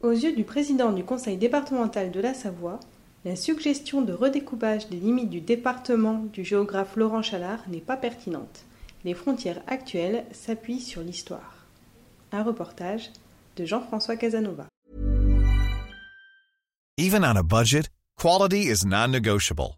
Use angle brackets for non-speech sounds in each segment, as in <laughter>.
Aux yeux du président du conseil départemental de la Savoie, la suggestion de redécoupage des limites du département du géographe Laurent Chalard n'est pas pertinente. Les frontières actuelles s'appuient sur l'histoire. Un reportage de Jean-François Casanova. Even on a budget, quality is non-negotiable.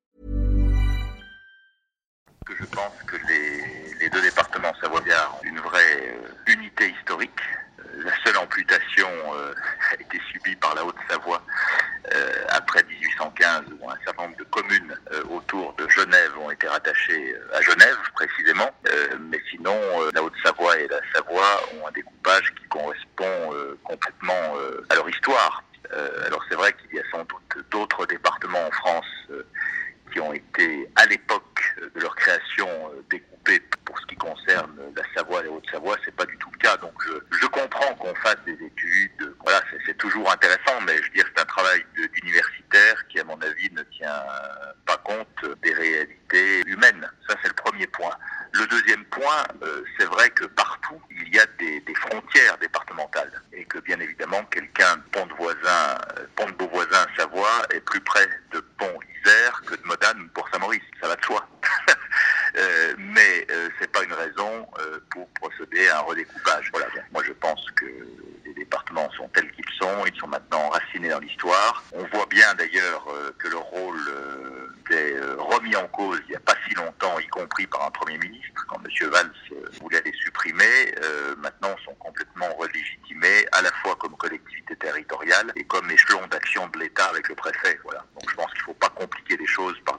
Je pense que les, deux départements savoyards ont une vraie euh, unité historique. Euh, La seule amputation euh, <laughs> a été subie par la Haute-Savoie après 1815, où un certain nombre de communes autour de Genève ont été rattachées à Genève précisément. Mais sinon, la Haute-Savoie et la Savoie ont un découpage qui correspond complètement à leur histoire. Alors c'est vrai qu'il y a sans doute d'autres départements en France euh, qui ont été à l'époque de leur création euh, découpés pour ce qui concerne la Savoie et la Haute-Savoie, c'est pas du tout le cas. Donc je, je comprends qu'on fasse des études, voilà, c'est- toujours intéressant, mais je veux dire c'est un travail d'universitaire qui, à mon avis, ne tient pas compte des réalités humaines. Ça c'est le premier point. Le deuxième point, euh, c'est vrai que partout il y a des, frontières départementales et que bien évidemment quelqu'un de Pont de Voisin, euh, Pont de Beauvoisin, Savoie est plus près de Pont Isère que de Modane pour Saint-Maurice. Ça va de soi. Euh, mais euh, c'est pas une raison euh, pour procéder à un redécoupage. Voilà. Moi, je pense que les départements sont tels qu'ils sont. Ils sont maintenant enracinés dans l'histoire. On voit bien d'ailleurs euh, que le rôle euh, remis en cause il n'y a pas si longtemps, y compris par un premier ministre, quand M. Valls voulait les supprimer. Maintenant, sont complètement relégitimés à la fois comme collectivité territoriale et comme échelon d'action de l'État avec le préfet. Voilà. Donc, je pense qu'il ne faut pas compliquer les choses par